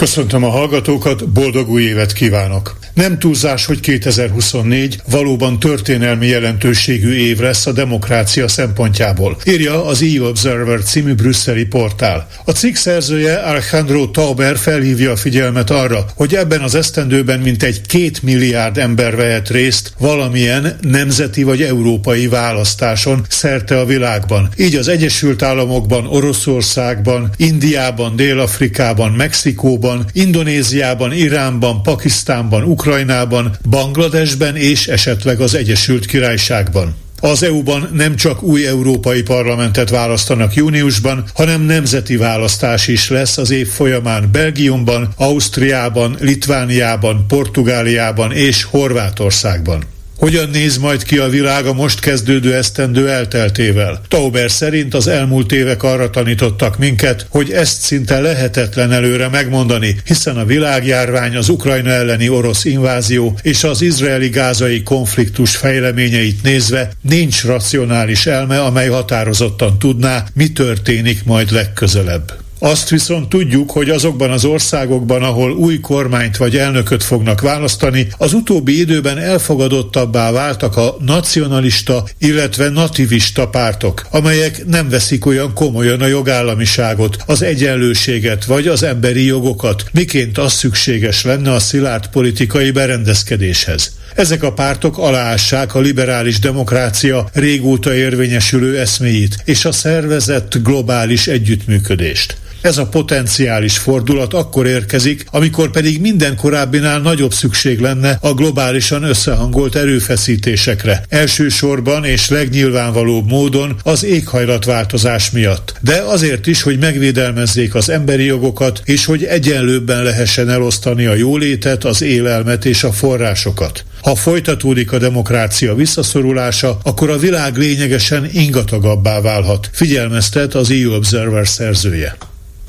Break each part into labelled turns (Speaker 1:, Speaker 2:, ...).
Speaker 1: Köszöntöm a hallgatókat, boldog új évet kívánok! Nem túlzás, hogy 2024 valóban történelmi jelentőségű év lesz a demokrácia szempontjából, írja az EU Observer című brüsszeli portál. A cikk szerzője Alejandro Tauber felhívja a figyelmet arra, hogy ebben az esztendőben mintegy két milliárd ember vehet részt valamilyen nemzeti vagy európai választáson szerte a világban. Így az Egyesült Államokban, Oroszországban, Indiában, Dél-Afrikában, Mexikóban, Indonéziában, Iránban, Pakisztánban, Ukrajnában, Bangladesben és esetleg az Egyesült Királyságban. Az EU-ban nem csak új európai parlamentet választanak júniusban, hanem nemzeti választás is lesz az év folyamán Belgiumban, Ausztriában, Litvániában, Portugáliában és Horvátországban. Hogyan néz majd ki a világ a most kezdődő esztendő elteltével? Tauber szerint az elmúlt évek arra tanítottak minket, hogy ezt szinte lehetetlen előre megmondani, hiszen a világjárvány, az Ukrajna elleni orosz invázió és az izraeli-gázai konfliktus fejleményeit nézve nincs racionális elme, amely határozottan tudná, mi történik majd legközelebb. Azt viszont tudjuk, hogy azokban az országokban, ahol új kormányt vagy elnököt fognak választani, az utóbbi időben elfogadottabbá váltak a nacionalista, illetve nativista pártok, amelyek nem veszik olyan komolyan a jogállamiságot, az egyenlőséget vagy az emberi jogokat, miként az szükséges lenne a szilárd politikai berendezkedéshez. Ezek a pártok aláássák a liberális demokrácia régóta érvényesülő eszméit és a szervezett globális együttműködést. Ez a potenciális fordulat akkor érkezik, amikor pedig minden korábbinál nagyobb szükség lenne a globálisan összehangolt erőfeszítésekre. Elsősorban és legnyilvánvalóbb módon az éghajlatváltozás miatt. De azért is, hogy megvédelmezzék az emberi jogokat, és hogy egyenlőbben lehessen elosztani a jólétet, az élelmet és a forrásokat. Ha folytatódik a demokrácia visszaszorulása, akkor a világ lényegesen ingatagabbá válhat, figyelmeztet az EU Observer szerzője.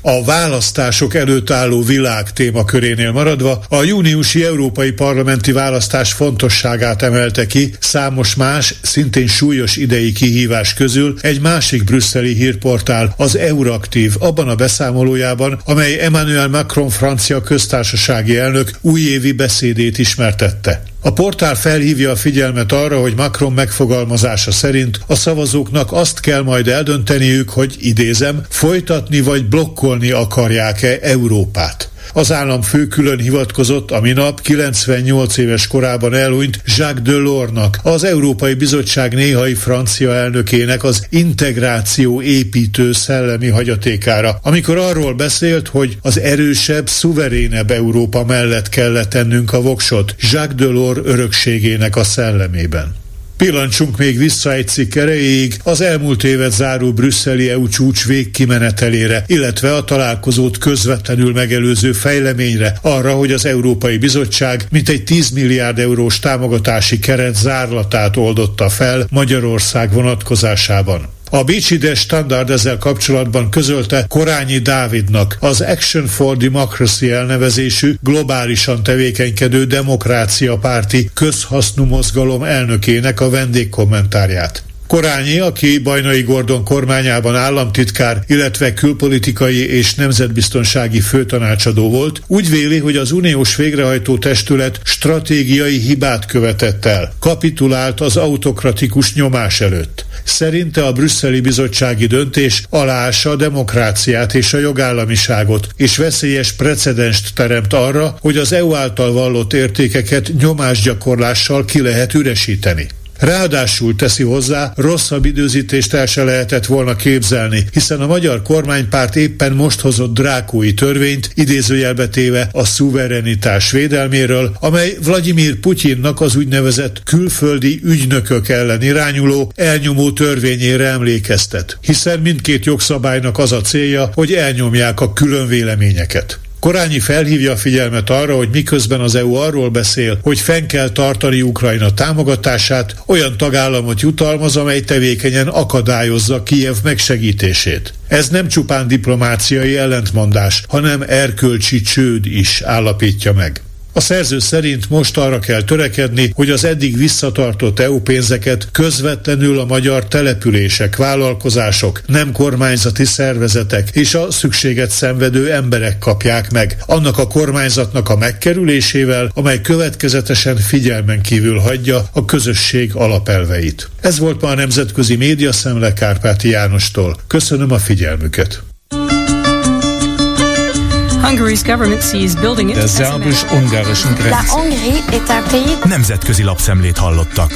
Speaker 1: A választások előtt álló világ témakörénél maradva a júniusi európai parlamenti választás fontosságát emelte ki számos más, szintén súlyos idei kihívás közül egy másik brüsszeli hírportál, az Euraktív, abban a beszámolójában, amely Emmanuel Macron francia köztársasági elnök újévi beszédét ismertette. A portál felhívja a figyelmet arra, hogy Macron megfogalmazása szerint a szavazóknak azt kell majd eldönteniük, hogy idézem, folytatni vagy blokkolni akarják-e Európát. Az államfő külön hivatkozott a minap 98 éves korában elhunyt Jacques Delorsnak, az Európai Bizottság néhai francia elnökének az integráció építő szellemi hagyatékára, amikor arról beszélt, hogy az erősebb, szuverénebb Európa mellett kellett tennünk a voksot Jacques Delors örökségének a szellemében. Pillancsunk még vissza egy cikk erejéig az elmúlt évet záró brüsszeli EU csúcs végkimenetelére, illetve a találkozót közvetlenül megelőző fejleményre, arra, hogy az Európai Bizottság mintegy 10 milliárd eurós támogatási keret zárlatát oldotta fel Magyarország vonatkozásában. A Bécsi Standard ezzel kapcsolatban közölte Korányi Dávidnak, az Action for Democracy elnevezésű globálisan tevékenykedő demokrácia párti közhasznú mozgalom elnökének a vendégkommentárját. Korányi, aki Bajnai Gordon kormányában államtitkár, illetve külpolitikai és nemzetbiztonsági főtanácsadó volt, úgy véli, hogy az uniós végrehajtó testület stratégiai hibát követett el, kapitulált az autokratikus nyomás előtt. Szerinte a brüsszeli bizottsági döntés aláássa a demokráciát és a jogállamiságot, és veszélyes precedenst teremt arra, hogy az EU által vallott értékeket nyomásgyakorlással ki lehet üresíteni. Ráadásul teszi hozzá, rosszabb időzítést el se lehetett volna képzelni, hiszen a magyar kormánypárt éppen most hozott drákói törvényt, idézőjelbe téve a szuverenitás védelméről, amely Vladimir Putyinnak az úgynevezett külföldi ügynökök ellen irányuló elnyomó törvényére emlékeztet, hiszen mindkét jogszabálynak az a célja, hogy elnyomják a külön véleményeket. Korányi felhívja a figyelmet arra, hogy miközben az EU arról beszél, hogy fenn kell tartani Ukrajna támogatását, olyan tagállamot jutalmaz, amely tevékenyen akadályozza Kijev megsegítését. Ez nem csupán diplomáciai ellentmondás, hanem erkölcsi csőd is állapítja meg. A szerző szerint most arra kell törekedni, hogy az eddig visszatartott EU pénzeket közvetlenül a magyar települések, vállalkozások, nem kormányzati szervezetek és a szükséget szenvedő emberek kapják meg. Annak a kormányzatnak a megkerülésével, amely következetesen figyelmen kívül hagyja a közösség alapelveit. Ez volt ma a Nemzetközi Média Szemle Kárpáti Jánostól. Köszönöm a figyelmüket!
Speaker 2: Der szerbus-ungarischen Grenze.
Speaker 3: Nemzetközi lapszemlét hallottak.